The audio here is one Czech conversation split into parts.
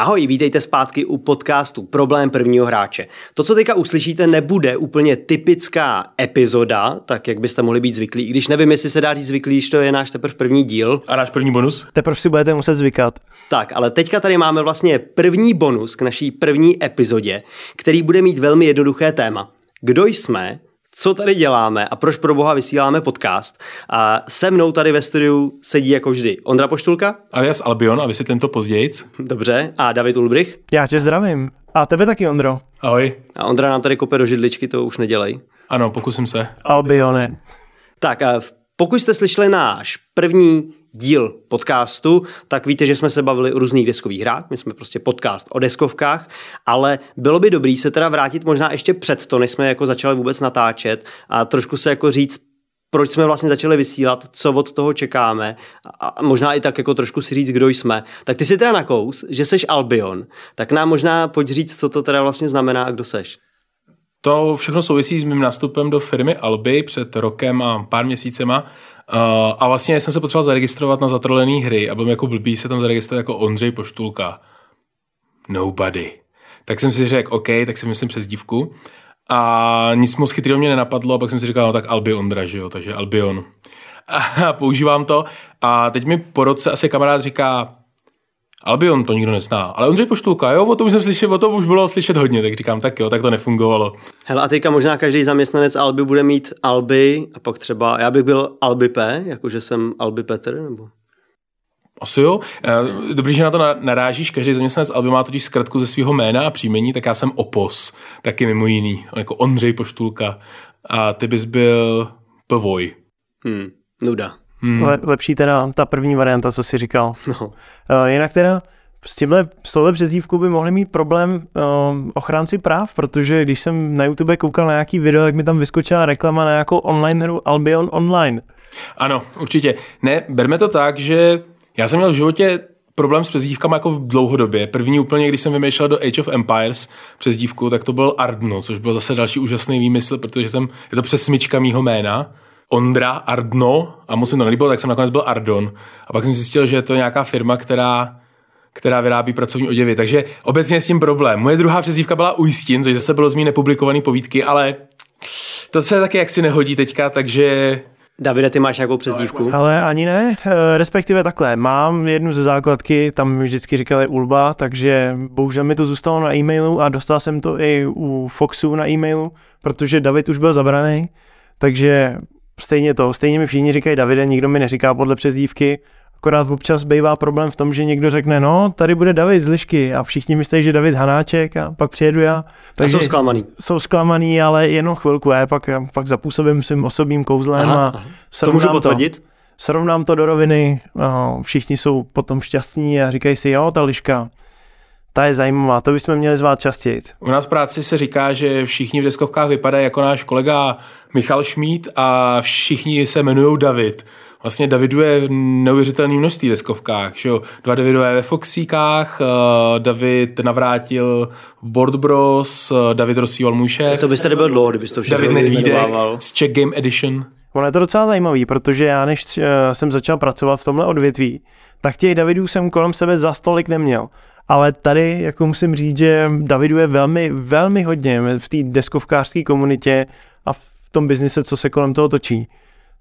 Ahoj, vítejte zpátky u podcastu Problém prvního hráče. To, co teďka uslyšíte, nebude úplně typická epizoda, tak jak byste mohli být zvyklí, i když nevím, jestli se dá říct zvyklý, že to je náš teprve první díl. A náš první bonus? Teprve si budete muset zvykat. Tak, ale teďka tady máme vlastně první bonus k naší první epizodě, který bude mít velmi jednoduché téma. Kdo jsme, co tady děláme a proč pro boha vysíláme podcast. A se mnou tady ve studiu sedí jako vždy Ondra Poštulka. Alias Albion a vysvětlím to později. Dobře. A David Ulbrich. Já tě zdravím. A tebe taky, Ondro. Ahoj. A Ondra nám tady kope do židličky, to už nedělej. Ano, pokusím se. Albione. Tak, a pokud jste slyšeli náš první díl podcastu, tak víte, že jsme se bavili o různých deskových hrách, my jsme prostě podcast o deskovkách, ale bylo by dobrý se teda vrátit možná ještě před to, než jsme jako začali vůbec natáčet a trošku se jako říct, proč jsme vlastně začali vysílat, co od toho čekáme a možná i tak jako trošku si říct, kdo jsme. Tak ty si teda nakous, že seš Albion, tak nám možná pojď říct, co to teda vlastně znamená a kdo seš. To všechno souvisí s mým nástupem do firmy Alby před rokem a pár měsícema. Uh, a vlastně jsem se potřeboval zaregistrovat na zatrolené hry a byl mi jako blbý se tam zaregistrovat jako Ondřej Poštulka. Nobody. Tak jsem si řekl, OK, tak si myslím přes dívku. A nic moc chytrého mě nenapadlo a pak jsem si říkal, no tak Albi Ondra, že jo, takže Albion. A používám to a teď mi po roce asi kamarád říká, Albion to nikdo nezná. Ale Ondřej Poštulka, jo, o tom jsem slyšel, o tom už bylo slyšet hodně, tak říkám, tak jo, tak to nefungovalo. Hele, a teďka možná každý zaměstnanec Alby bude mít Alby a pak třeba, já bych byl Alby P, jakože jsem Alby Petr, nebo? Asi jo. Eh, dobrý, že na to narážíš. Každý zaměstnanec Alby má totiž zkratku ze svého jména a příjmení, tak já jsem Opos, taky mimo jiný, jako Ondřej Poštulka. A ty bys byl Pvoj. Hmm, nuda. Hmm. Le, lepší teda ta první varianta, co jsi říkal. No. Uh, jinak teda s tímhle, s touhle přezdívkou by mohli mít problém uh, ochránci práv, protože když jsem na YouTube koukal na nějaký video, tak mi tam vyskočila reklama na nějakou online hru Albion Online. Ano, určitě. Ne, berme to tak, že já jsem měl v životě problém s přezdívkama jako v dlouhodobě. První úplně, když jsem vymýšlel do Age of Empires přezdívku, tak to byl Ardno, což byl zase další úžasný výmysl, protože jsem, je to přesmička mýho jména. Ondra, Ardno a moc mi to nelíbilo, tak jsem nakonec byl Ardon. A pak jsem zjistil, že je to nějaká firma, která která vyrábí pracovní oděvy. Takže obecně s tím problém. Moje druhá přezdívka byla Ujistin, což zase bylo z mý nepublikovaný povídky, ale to se taky jaksi nehodí teďka, takže Davide, ty máš nějakou přezdívku? Ale ani ne, eh, respektive takhle. Mám jednu ze základky, tam mi vždycky říkali Ulba, takže bohužel mi to zůstalo na e-mailu a dostal jsem to i u Foxu na e-mailu, protože David už byl zabraný, takže stejně to, stejně mi všichni říkají Davide, nikdo mi neříká podle přezdívky, akorát občas bývá problém v tom, že někdo řekne, no, tady bude David z Lišky. A všichni myslí, že David Hanáček a pak přijedu já. Takže a jsou zklamaný. Jsou zklamaný, ale jenom chvilku, já pak, pak zapůsobím svým osobním kouzlem aha, a to můžu potvrdit? To, srovnám to do roviny, všichni jsou potom šťastní a říkají si, jo, ta Liška, ta je zajímavá, to bychom měli zvát častěji. U nás v práci se říká, že všichni v deskovkách vypadají jako náš kolega Michal Šmít a všichni se jmenují David. Vlastně Davidu je neuvěřitelný množství deskovkách, že jo? Dva Davidové ve Foxíkách, uh, David navrátil Board Bros, uh, David rozsíval můj šéf. To byste nebyl dlouho, kdybyste to David Nedvídek z Czech Game Edition. Ono je to docela zajímavý, protože já než uh, jsem začal pracovat v tomhle odvětví, tak těch Davidů jsem kolem sebe za stolik neměl. Ale tady, jako musím říct, že Davidu je velmi, velmi hodně v té deskovkářské komunitě a v tom biznise, co se kolem toho točí.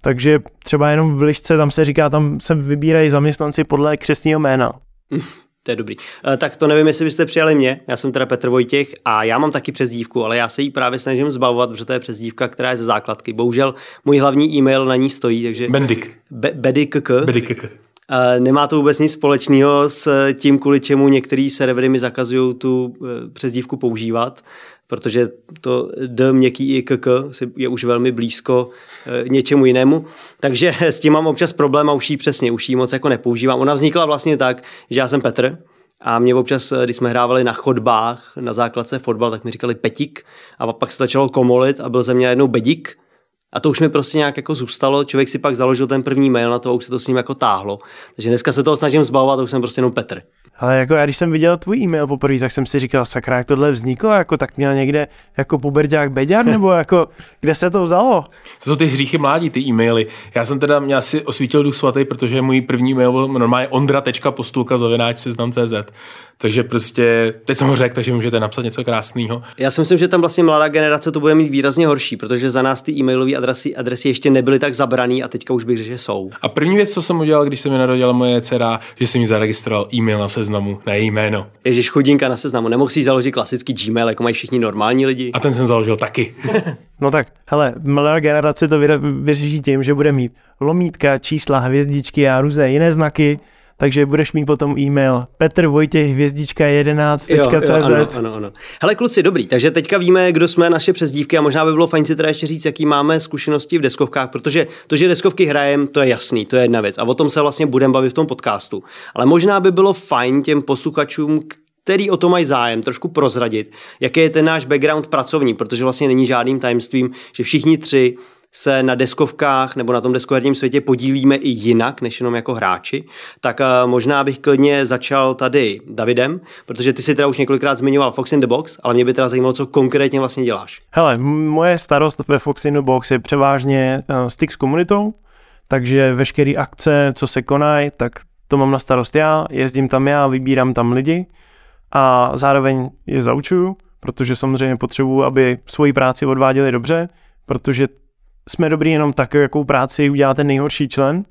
Takže třeba jenom v Lišce, tam se říká, tam se vybírají zaměstnanci podle křesního jména. To je dobrý. E, tak to nevím, jestli byste přijali mě. Já jsem teda Petr Vojtěch a já mám taky přezdívku, ale já se jí právě snažím zbavovat, protože to je přezdívka, která je ze základky. Bohužel můj hlavní e-mail na ní stojí, takže... Bendik. Be- Bedik. Bedik. Nemá to vůbec nic společného s tím, kvůli čemu některé servery mi zakazují tu e, přezdívku používat, protože to D měkký i KK je už velmi blízko e, něčemu jinému. Takže s tím mám občas problém a už jí přesně, už jí moc jako nepoužívám. Ona vznikla vlastně tak, že já jsem Petr, a mě občas, e, když jsme hrávali na chodbách na základce fotbal, tak mi říkali Petik a pak se začalo komolit a byl ze mě jednou Bedík, a to už mi prostě nějak jako zůstalo, člověk si pak založil ten první mail na to a už se to s ním jako táhlo. Takže dneska se toho snažím zbavovat, to už jsem prostě jenom Petr. Ale jako já, když jsem viděl tvůj e-mail poprvé, tak jsem si říkal, sakra, jak tohle vzniklo, jako tak měl někde jako puberťák Beďar, nebo jako, kde se to vzalo? To jsou ty hříchy mládí, ty e-maily. Já jsem teda, mě asi osvítil duch svatý, protože můj první e-mail byl normálně ondra.postulka zavináč seznam.cz. Takže prostě, teď jsem ho řekl, takže můžete napsat něco krásného. Já si myslím, že tam vlastně mladá generace to bude mít výrazně horší, protože za nás ty e-mailové adresy, adresy ještě nebyly tak zabraný a teďka už bych řekl, že jsou. A první věc, co jsem udělal, když se mi narodila moje dcera, že jsem mi zaregistroval e-mail na seznamu, na její jméno. Ježíš chudinka na seznamu, nemohl si založit klasický Gmail, jako mají všichni normální lidi. A ten jsem založil taky. no tak, hele, mladá generace to vyřeší tím, že bude mít lomítka, čísla, hvězdičky a různé jiné znaky, takže budeš mít potom e-mail Petr Vojtěch hvězdička 11.cz. Ano, ano, ano. Hele kluci, dobrý, takže teďka víme, kdo jsme naše přezdívky a možná by bylo fajn si teda ještě říct, jaký máme zkušenosti v deskovkách, protože to, že deskovky hrajem, to je jasný, to je jedna věc a o tom se vlastně budeme bavit v tom podcastu. Ale možná by bylo fajn těm posluchačům, který o to mají zájem, trošku prozradit, jaký je ten náš background pracovní, protože vlastně není žádným tajemstvím, že všichni tři se na deskovkách nebo na tom deskoherním světě podílíme i jinak, než jenom jako hráči, tak eh, možná bych klidně začal tady Davidem, protože ty si teda už několikrát zmiňoval Fox in the Box, ale mě by teda zajímalo, co konkrétně vlastně děláš. Hele, moje starost ve Fox in the Box je převážně uh, styk s komunitou, takže veškeré akce, co se konají, tak to mám na starost já, jezdím tam já, vybírám tam lidi a zároveň je zaučuju, protože samozřejmě potřebuji, aby svoji práci odváděli dobře, protože jsme dobrý jenom tak, jakou práci udělá ten nejhorší člen,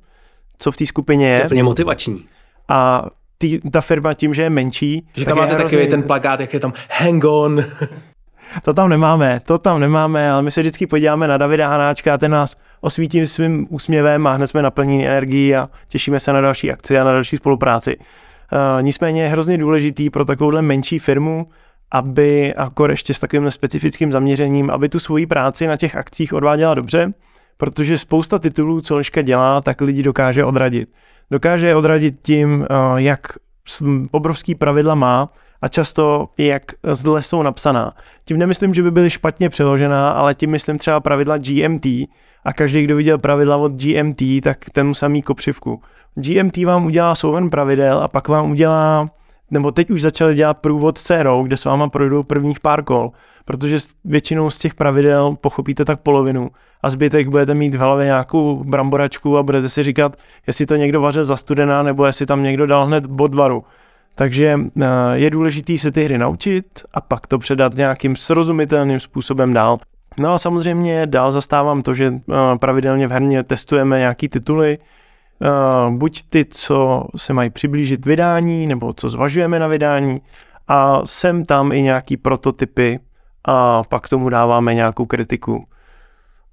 co v té skupině je. To je motivační. A tý, ta firma tím, že je menší. Že tam máte hrozný... takový ten plakát, jak je tam hang on. to tam nemáme, to tam nemáme, ale my se vždycky podíváme na Davida Hanáčka a ten nás osvítí svým úsměvem a hned jsme naplněni energií a těšíme se na další akci a na další spolupráci. Uh, nicméně je hrozně důležitý pro takovouhle menší firmu, aby, akor ještě s takovým specifickým zaměřením, aby tu svoji práci na těch akcích odváděla dobře, protože spousta titulů, co Liška dělá, tak lidi dokáže odradit. Dokáže je odradit tím, eh, jak obrovský pravidla má a často jak zle jsou napsaná. Tím nemyslím, že by byly špatně přeložená, ale tím myslím třeba pravidla GMT a každý, kdo viděl pravidla od GMT, tak ten samý kopřivku. GMT vám udělá souven pravidel a pak vám udělá nebo teď už začali dělat průvod s dcerou, kde s váma projdou prvních pár kol, protože většinou z těch pravidel pochopíte tak polovinu a zbytek budete mít v hlavě nějakou bramboračku a budete si říkat, jestli to někdo vařil za studená, nebo jestli tam někdo dal hned bod varu. Takže eh, je důležité se ty hry naučit a pak to předat nějakým srozumitelným způsobem dál. No a samozřejmě dál zastávám to, že eh, pravidelně v herně testujeme nějaký tituly, Uh, buď ty, co se mají přiblížit vydání, nebo co zvažujeme na vydání, a sem tam i nějaký prototypy a pak tomu dáváme nějakou kritiku.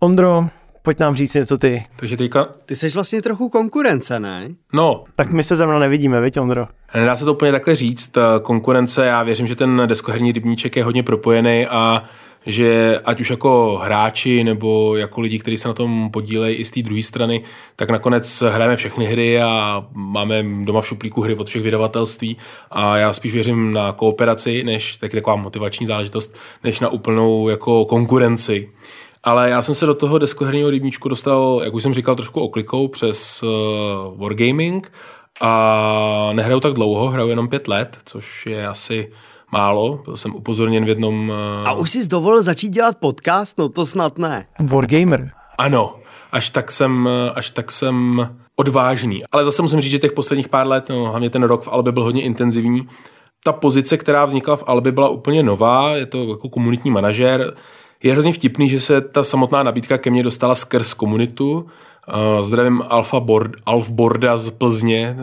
Ondro, pojď nám říct něco ty. Takže teďka... Ty jsi vlastně trochu konkurence, ne? No. Tak my se zrovna nevidíme, viď Ondro? Nedá se to úplně takhle říct. Konkurence, já věřím, že ten deskoherní rybníček je hodně propojený a že ať už jako hráči nebo jako lidi, kteří se na tom podílejí i z té druhé strany, tak nakonec hrajeme všechny hry a máme doma v šuplíku hry od všech vydavatelství a já spíš věřím na kooperaci, než taky taková motivační záležitost, než na úplnou jako konkurenci. Ale já jsem se do toho deskoherního rybníčku dostal, jak už jsem říkal, trošku oklikou přes uh, Wargaming a nehraju tak dlouho, hraju jenom pět let, což je asi málo, byl jsem upozorněn v jednom... Uh... A už jsi dovolil začít dělat podcast? No to snad ne. Wargamer. Ano, až tak jsem, až tak jsem odvážný. Ale zase musím říct, že těch posledních pár let, no, hlavně ten rok v Albe byl hodně intenzivní. Ta pozice, která vznikla v Albe, byla úplně nová, je to jako komunitní manažer. Je hrozně vtipný, že se ta samotná nabídka ke mně dostala skrz komunitu. Uh, zdravím Alfa Board, Alf Borda z Plzně,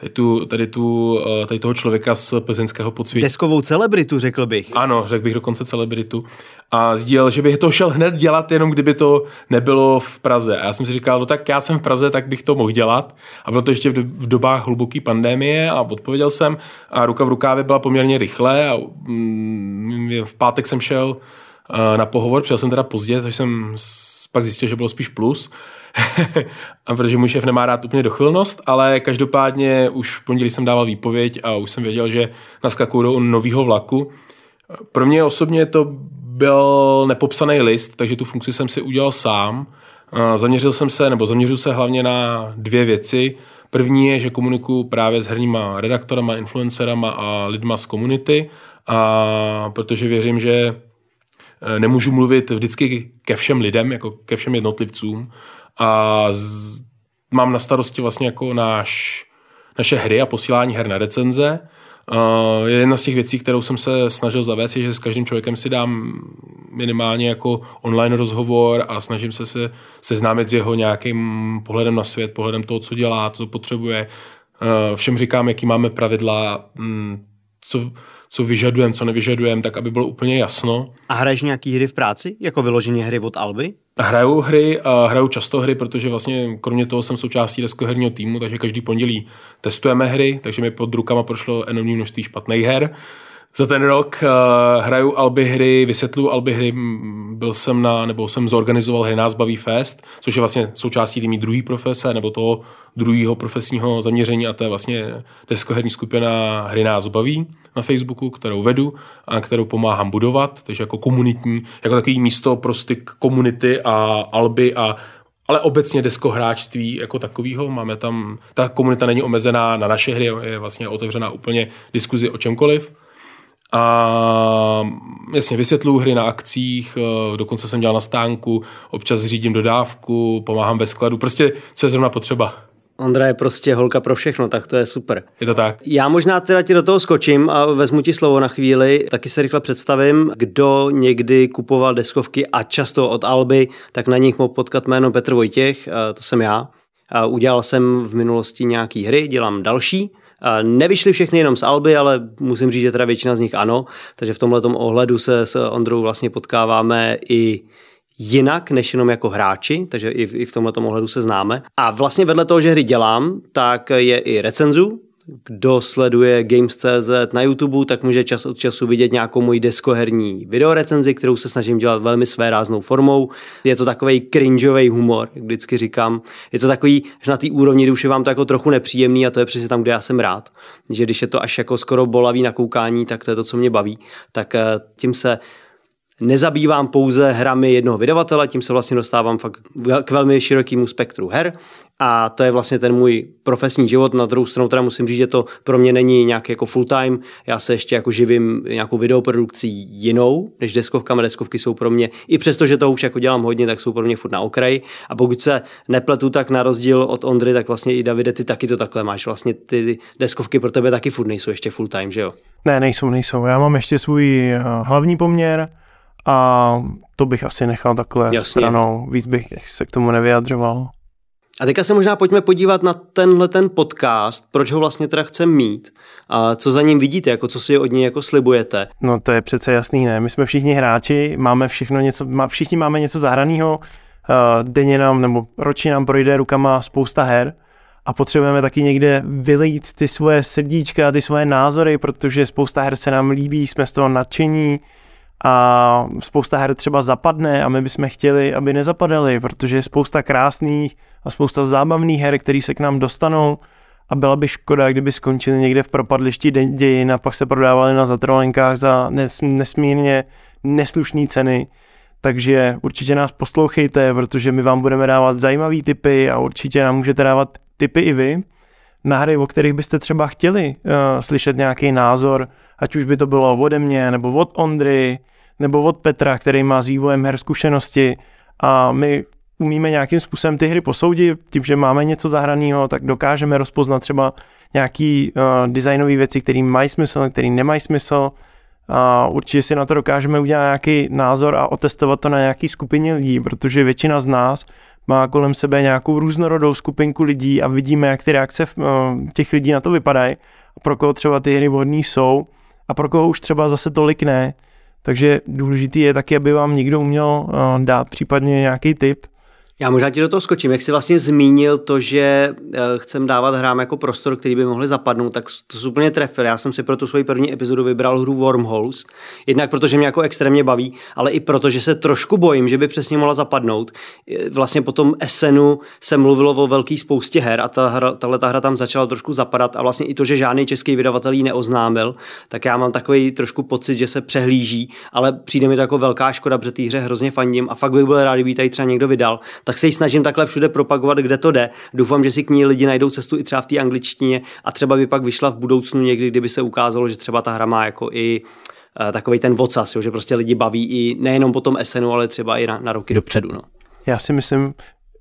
tady, tu, tady, tu, eh, tady toho člověka z plzeňského podsvětí. Deskovou celebritu, řekl bych. Ano, řekl bych dokonce celebritu. A sdílel, že bych to šel hned dělat, jenom kdyby to nebylo v Praze. A já jsem si říkal, no tak já jsem v Praze, tak bych to mohl dělat. A bylo to ještě v dobách hluboké pandémie a odpověděl jsem a ruka v rukávě byla poměrně rychle a mm, v pátek jsem šel eh, na pohovor, přijel jsem teda pozdě, což jsem pak zjistil, že bylo spíš plus. a protože můj šéf nemá rád úplně dochvilnost, ale každopádně už v pondělí jsem dával výpověď a už jsem věděl, že naskakuju do nového vlaku. Pro mě osobně to byl nepopsaný list, takže tu funkci jsem si udělal sám. Zaměřil jsem se, nebo zaměřil se hlavně na dvě věci. První je, že komunikuju právě s herníma redaktorama, influencerama a lidma z komunity, a protože věřím, že nemůžu mluvit vždycky ke všem lidem, jako ke všem jednotlivcům a z, mám na starosti vlastně jako náš, naše hry a posílání her na recenze. Uh, je jedna z těch věcí, kterou jsem se snažil zavést, je, že s každým člověkem si dám minimálně jako online rozhovor a snažím se se seznámit s jeho nějakým pohledem na svět, pohledem toho, co dělá, co potřebuje. Uh, všem říkám, jaký máme pravidla, um, co, co vyžadujeme, co nevyžadujeme, tak aby bylo úplně jasno. A hraješ nějaký hry v práci? Jako vyloženě hry od Alby? Hraju hry, a hraju často hry, protože vlastně kromě toho jsem součástí deskoherního týmu, takže každý pondělí testujeme hry, takže mi pod rukama prošlo enormní množství špatných her za ten rok uh, hraju alby hry, vysvětluju alby hry, byl jsem na, nebo jsem zorganizoval hry Nás baví fest, což je vlastně součástí tými druhé profese, nebo toho druhého profesního zaměření a to je vlastně deskoherní skupina Hry Nás baví na Facebooku, kterou vedu a kterou pomáhám budovat, takže jako komunitní, jako takový místo pro styk komunity a alby a ale obecně deskohráčství jako takového. Máme tam, ta komunita není omezená na naše hry, je vlastně otevřená úplně diskuzi o čemkoliv. A jasně, vysvětluji hry na akcích, eh, dokonce jsem dělal na stánku, občas řídím dodávku, pomáhám ve skladu, prostě co je zrovna potřeba. Ondra je prostě holka pro všechno, tak to je super. Je to tak. Já možná teda ti do toho skočím a vezmu ti slovo na chvíli. Taky se rychle představím, kdo někdy kupoval deskovky a často od Alby, tak na nich mohl potkat jméno Petr Vojtěch, to jsem já. Udělal jsem v minulosti nějaký hry, dělám další. Nevyšly všechny jenom z Alby, ale musím říct, že teda většina z nich ano, takže v tomhle ohledu se s Ondrou vlastně potkáváme i jinak, než jenom jako hráči, takže i v, v tomhle ohledu se známe. A vlastně vedle toho, že hry dělám, tak je i recenzu, kdo sleduje Games.cz na YouTube, tak může čas od času vidět nějakou moji deskoherní videorecenzi, kterou se snažím dělat velmi své ráznou formou. Je to takový cringeový humor, jak vždycky říkám. Je to takový, že na té úrovni, kdy už je vám to jako trochu nepříjemný a to je přesně tam, kde já jsem rád. Že když je to až jako skoro bolavý na koukání, tak to je to, co mě baví. Tak eh, tím se nezabývám pouze hrami jednoho vydavatele, tím se vlastně dostávám fakt k velmi širokému spektru her a to je vlastně ten můj profesní život. Na druhou stranu teda musím říct, že to pro mě není nějak jako full time. Já se ještě jako živím nějakou videoprodukcí jinou, než deskovkami. Deskovky jsou pro mě, i přesto, že to už jako dělám hodně, tak jsou pro mě furt na okraji. A pokud se nepletu, tak na rozdíl od Ondry, tak vlastně i Davide, ty taky to takhle máš. Vlastně ty deskovky pro tebe taky furt nejsou ještě full time, že jo? Ne, nejsou, nejsou. Já mám ještě svůj eh, hlavní poměr, a to bych asi nechal takhle Jasně. stranou, víc bych se k tomu nevyjadřoval. A teďka se možná pojďme podívat na tenhle ten podcast, proč ho vlastně teda chcem mít a co za ním vidíte, jako co si od něj jako slibujete. No to je přece jasný, ne? My jsme všichni hráči, máme všechno něco, všichni máme něco zahraného, uh, denně nám nebo ročně nám projde rukama spousta her a potřebujeme taky někde vylít ty svoje srdíčka, ty svoje názory, protože spousta her se nám líbí, jsme z toho nadšení, a spousta her třeba zapadne a my bychom chtěli, aby nezapadaly, protože je spousta krásných a spousta zábavných her, které se k nám dostanou a byla by škoda, kdyby skončili někde v propadlišti dějin a pak se prodávaly na zatrolenkách za nesmírně neslušné ceny. Takže určitě nás poslouchejte, protože my vám budeme dávat zajímavé typy a určitě nám můžete dávat typy i vy na hry, o kterých byste třeba chtěli uh, slyšet nějaký názor, ať už by to bylo ode mě, nebo od Ondry, nebo od Petra, který má s vývojem her zkušenosti a my umíme nějakým způsobem ty hry posoudit, tím, že máme něco zahraného, tak dokážeme rozpoznat třeba nějaký uh, designové věci, které mají smysl, které nemají smysl. A určitě si na to dokážeme udělat nějaký názor a otestovat to na nějaký skupině lidí, protože většina z nás má kolem sebe nějakou různorodou skupinku lidí a vidíme, jak ty reakce uh, těch lidí na to vypadají a pro koho třeba ty hry vhodné jsou a pro koho už třeba zase tolik ne. Takže důležitý je taky, aby vám někdo uměl uh, dát případně nějaký tip, já možná ti do toho skočím. Jak jsi vlastně zmínil to, že eh, chcem dávat hrám jako prostor, který by mohli zapadnout, tak to jsou úplně trefil. Já jsem si pro tu svoji první epizodu vybral hru Wormholes. Jednak protože mě jako extrémně baví, ale i proto, že se trošku bojím, že by přesně mohla zapadnout. Eh, vlastně po tom Essenu se mluvilo o velký spoustě her a ta hra, tahle ta hra tam začala trošku zapadat a vlastně i to, že žádný český vydavatel ji neoznámil, tak já mám takový trošku pocit, že se přehlíží, ale přijde mi to jako velká škoda, protože té hře hrozně fandím a fakt bych byl rád, kdyby tady třeba někdo vydal tak se ji snažím takhle všude propagovat, kde to jde. Doufám, že si k ní lidi najdou cestu i třeba v té angličtině a třeba by pak vyšla v budoucnu někdy, kdyby se ukázalo, že třeba ta hra má jako i uh, takový ten vocas, jo, že prostě lidi baví i nejenom po tom SNu, ale třeba i na, na roky dopředu. No. Já si myslím,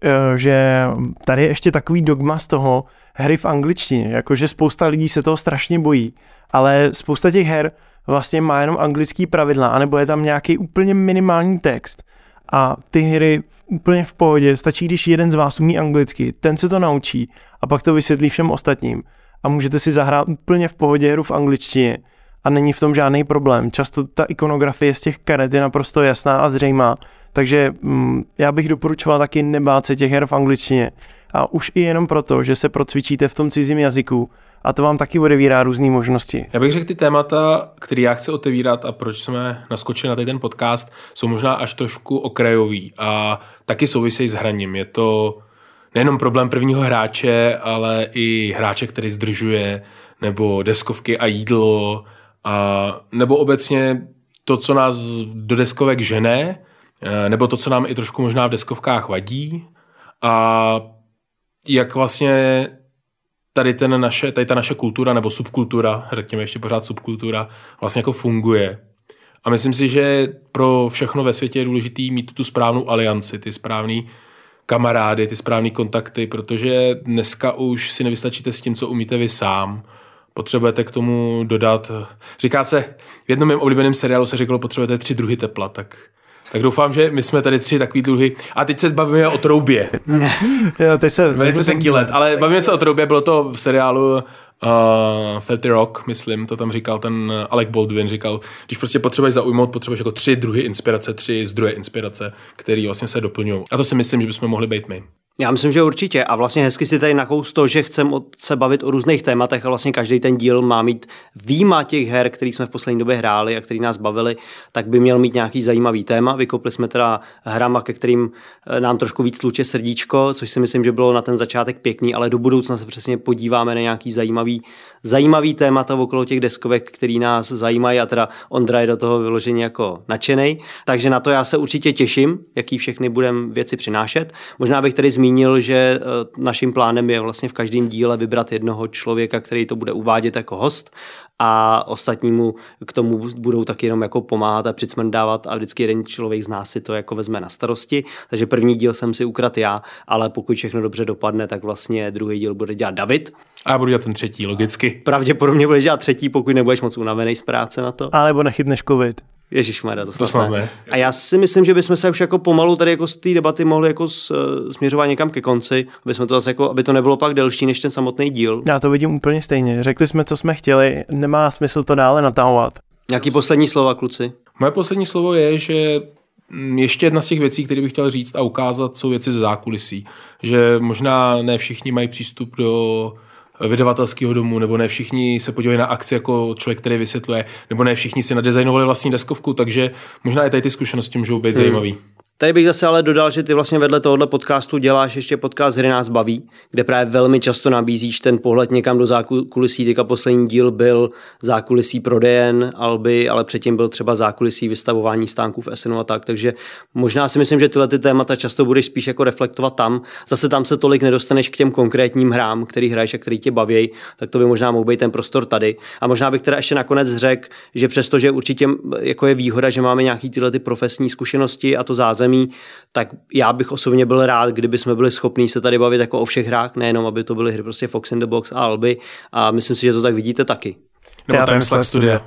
eh, že tady je ještě takový dogma z toho hry v angličtině, jakože spousta lidí se toho strašně bojí, ale spousta těch her vlastně má jenom anglický pravidla, anebo je tam nějaký úplně minimální text a ty hry úplně v pohodě, stačí, když jeden z vás umí anglicky, ten se to naučí a pak to vysvětlí všem ostatním. A můžete si zahrát úplně v pohodě hru v angličtině. A není v tom žádný problém. Často ta ikonografie z těch karet je naprosto jasná a zřejmá, takže mm, já bych doporučoval taky nebát se těch her v angličtině. A už i jenom proto, že se procvičíte v tom cizím jazyku, a to vám taky odevírá různé možnosti. Já bych řekl, ty témata, které já chci otevírat a proč jsme naskočili na ten podcast, jsou možná až trošku okrajový a taky souvisejí s hraním. Je to nejenom problém prvního hráče, ale i hráče, který zdržuje, nebo deskovky a jídlo, a, nebo obecně to, co nás do deskovek žene, nebo to, co nám i trošku možná v deskovkách vadí a jak vlastně tady, ten naše, tady ta naše kultura nebo subkultura, řekněme ještě pořád subkultura, vlastně jako funguje. A myslím si, že pro všechno ve světě je důležité mít tu správnou alianci, ty správný kamarády, ty správné kontakty, protože dneska už si nevystačíte s tím, co umíte vy sám. Potřebujete k tomu dodat, říká se, v jednom mém oblíbeném seriálu se říkalo, potřebujete tři druhy tepla, tak tak doufám, že my jsme tady tři takový dluhy. A teď se bavíme o troubě. jo, teď se... Velice tenký let, ale bavíme se o troubě, bylo to v seriálu uh, Felty Rock, myslím, to tam říkal ten Alec Baldwin, říkal, když prostě potřebuješ zaujmout, potřebuješ jako tři druhy inspirace, tři zdroje inspirace, které vlastně se doplňují. A to si myslím, že bychom mohli být my. Já myslím, že určitě. A vlastně hezky si tady nakous to, že chcem se bavit o různých tématech a vlastně každý ten díl má mít výjima těch her, který jsme v poslední době hráli a který nás bavili, tak by měl mít nějaký zajímavý téma. Vykopli jsme teda hrama, ke kterým eh, nám trošku víc tluče srdíčko, což si myslím, že bylo na ten začátek pěkný, ale do budoucna se přesně podíváme na nějaký zajímavý, zajímavý témata okolo těch deskovek, který nás zajímají a teda Ondra je do toho vyloženě jako nadšený. Takže na to já se určitě těším, jaký všechny budeme věci přinášet. Možná bych tady zmínil, že eh, naším plánem je vlastně v každém díle vybrat jednoho člověka, který to bude uvádět jako host a ostatnímu k tomu budou taky jenom jako pomáhat a přicmrdávat a vždycky jeden člověk z nás si to jako vezme na starosti. Takže první díl jsem si ukradl já, ale pokud všechno dobře dopadne, tak vlastně druhý díl bude dělat David. A já budu dělat ten třetí, logicky. Pravděpodobně bude dělat třetí, pokud nebudeš moc unavený z práce na to. A nebo nechytneš covid. Ježíš to, to snad ne. A já si myslím, že bychom se už jako pomalu tady jako z té debaty mohli jako s, směřovat někam ke konci, aby, jsme to zase jako, aby to nebylo pak delší než ten samotný díl. Já to vidím úplně stejně. Řekli jsme, co jsme chtěli, nemá smysl to dále natahovat. Nějaký poslední slova, kluci? Moje poslední slovo je, že ještě jedna z těch věcí, které bych chtěl říct a ukázat, jsou věci ze zákulisí. Že možná ne všichni mají přístup do vydavatelského domu, nebo ne všichni se podívají na akci jako člověk, který vysvětluje, nebo ne všichni si nadizajnovali vlastní deskovku, takže možná i tady ty zkušenosti můžou být hmm. zajímavé. Tady bych zase ale dodal, že ty vlastně vedle tohohle podcastu děláš ještě podcast Hry nás baví, kde právě velmi často nabízíš ten pohled někam do zákulisí. Teďka poslední díl byl zákulisí prodejen Alby, ale předtím byl třeba zákulisí vystavování stánků v SNU a tak. Takže možná si myslím, že tyhle ty témata často budeš spíš jako reflektovat tam. Zase tam se tolik nedostaneš k těm konkrétním hrám, který hraješ a který tě baví, tak to by možná mohl být ten prostor tady. A možná bych teda ještě nakonec řekl, že přestože určitě jako je výhoda, že máme nějaký tyhle ty profesní zkušenosti a to zázemí, zázemí, tak já bych osobně byl rád, kdyby jsme byli schopni se tady bavit jako o všech hrách, nejenom aby to byly hry prostě Fox in the Box a Alby a myslím si, že to tak vidíte taky. Nebo Time Slack Studio.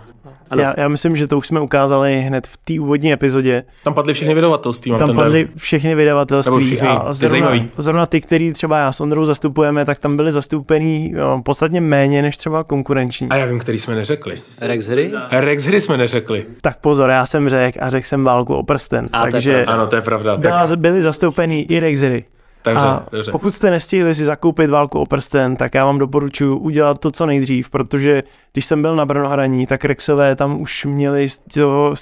Já, já myslím, že to už jsme ukázali hned v té úvodní epizodě. Tam padly všechny vydavatelství. Tam padly všechny vydavatelství. Všechny, a zrovna, zrovna ty, který třeba já s Ondrou zastupujeme, tak tam byly zastoupený jo, podstatně méně než třeba konkurenční. A já vím, který jsme neřekli. Rex hry? Rex hry jsme neřekli. Tak pozor, já jsem řekl a řekl jsem válku o prsten. A takže to ano, to je pravda. Byla, tak... Byly zastoupený i Rex hry. Takže, a dobře. pokud jste nestihli si zakoupit válku o prsten, tak já vám doporučuji udělat to co nejdřív, protože když jsem byl na Brno hraní, tak Rexové tam už měli z,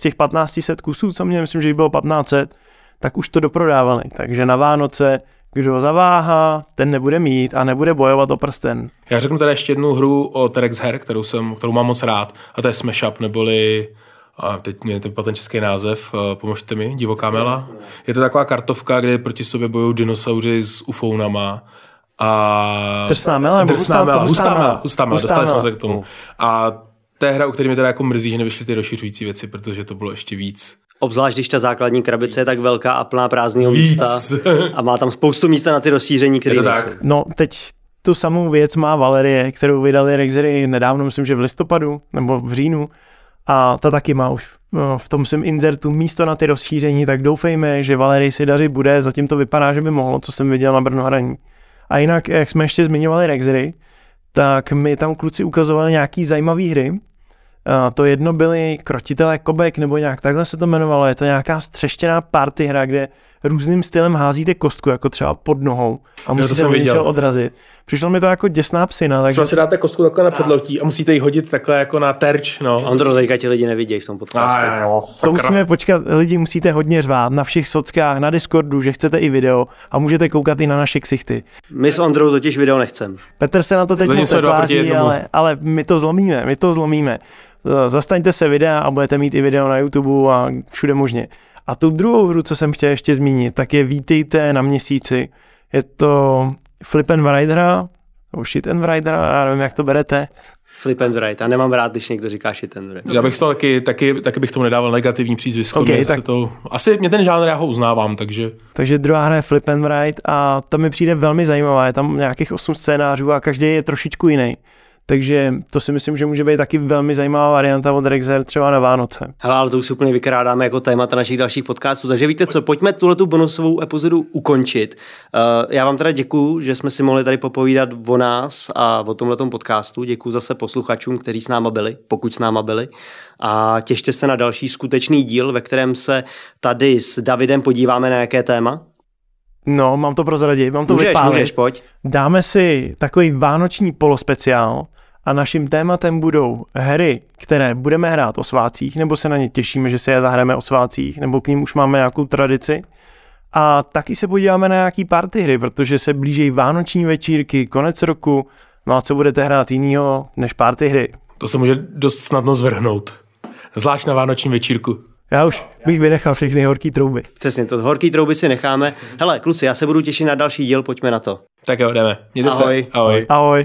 těch 1500 kusů, co mě myslím, že jich bylo 1500, tak už to doprodávali. Takže na Vánoce kdo zaváhá, ten nebude mít a nebude bojovat o prsten. Já řeknu tady ještě jednu hru o Terex her, kterou, jsem, kterou mám moc rád, a to je Smash Up, neboli a teď mě to ten český název, eh, pomožte mi, Divoká mela. Je to taková kartovka, kde proti sobě bojují dinosauři s ufounama a... Drsná mela? nebo Drsná hustá- mela, hustá mela? hustá mela, dostali jsme se k tomu. A to je hra, u který mi teda jako mrzí, že nevyšly ty rozšiřující věci, protože to bylo ještě víc. Obzvlášť, když ta základní krabice je tak velká a plná prázdného Víc. místa a má tam spoustu místa na ty rozšíření, které tak. No, teď tu samou věc má Valerie, kterou vydali Rexery nedávno, myslím, že v listopadu nebo v říjnu. A ta taky má už no, v tom svém inzertu místo na ty rozšíření, tak doufejme, že Valerii si dařit bude, zatím to vypadá, že by mohlo, co jsem viděl na Brno hraní. A jinak, jak jsme ještě zmiňovali Rexery, tak mi tam kluci ukazovali nějaký zajímavé hry. A to jedno byly Krotitelé Kobek, nebo nějak takhle se to jmenovalo. Je to nějaká střeštěná party hra, kde různým stylem házíte kostku, jako třeba pod nohou a musíte viděl. něčeho odrazit. Přišlo mi to jako děsná psina, takže Třeba si dáte kostku takhle na předloktí a musíte ji hodit takhle jako na terč, no. Ondro, teďka ti lidi nevidějí v tom podcastu. A, jo, to musíme počkat, lidi musíte hodně řvát na všech sockách, na Discordu, že chcete i video a můžete koukat i na naše ksichty. My s Ondrou totiž video nechcem. Petr se na to teď Zatím moc jednomu. ale, ale my to zlomíme, my to zlomíme. Zastaňte se videa a budete mít i video na YouTube a všude možně. A tu druhou hru, co jsem chtěl ještě zmínit, tak je Vítejte na měsíci. Je to Flip and Rider, nebo Shit and Rider, já nevím, jak to berete. Flip and right. A nemám rád, když někdo říká shit and right. Já bych to taky, taky, taky bych tomu nedával negativní přízvisko. Ok, Okay, tak- se to, asi mě ten žánr já ho uznávám, takže Takže druhá hra je Flip and Ride a ta mi přijde velmi zajímavá. Je tam nějakých osm scénářů a každý je trošičku jiný. Takže to si myslím, že může být taky velmi zajímavá varianta od Rexer třeba na Vánoce. Hele, ale to už si úplně vykrádáme jako témata našich dalších podcastů. Takže víte co, pojďme tuhle tu bonusovou epizodu ukončit. Uh, já vám teda děkuju, že jsme si mohli tady popovídat o nás a o tomhle podcastu. Děkuju zase posluchačům, kteří s náma byli, pokud s náma byli. A těšte se na další skutečný díl, ve kterém se tady s Davidem podíváme na jaké téma. No, mám to prozradit, mám to Můžeš, vypálit. můžeš, pojď. Dáme si takový vánoční polospeciál a naším tématem budou hry, které budeme hrát o svácích, nebo se na ně těšíme, že se je zahrajeme o svácích, nebo k ním už máme nějakou tradici. A taky se podíváme na nějaký party hry, protože se blíží vánoční večírky, konec roku, no a co budete hrát jinýho než party hry. to se může dost snadno zvrhnout. Zvlášť na vánoční večírku. Já už bych vynechal všechny horký trouby. Přesně, to horký trouby si necháme. Hele, kluci, já se budu těšit na další díl, pojďme na to. Tak jo, jdeme. Mějte Ahoj. se. Ahoj. Ahoj.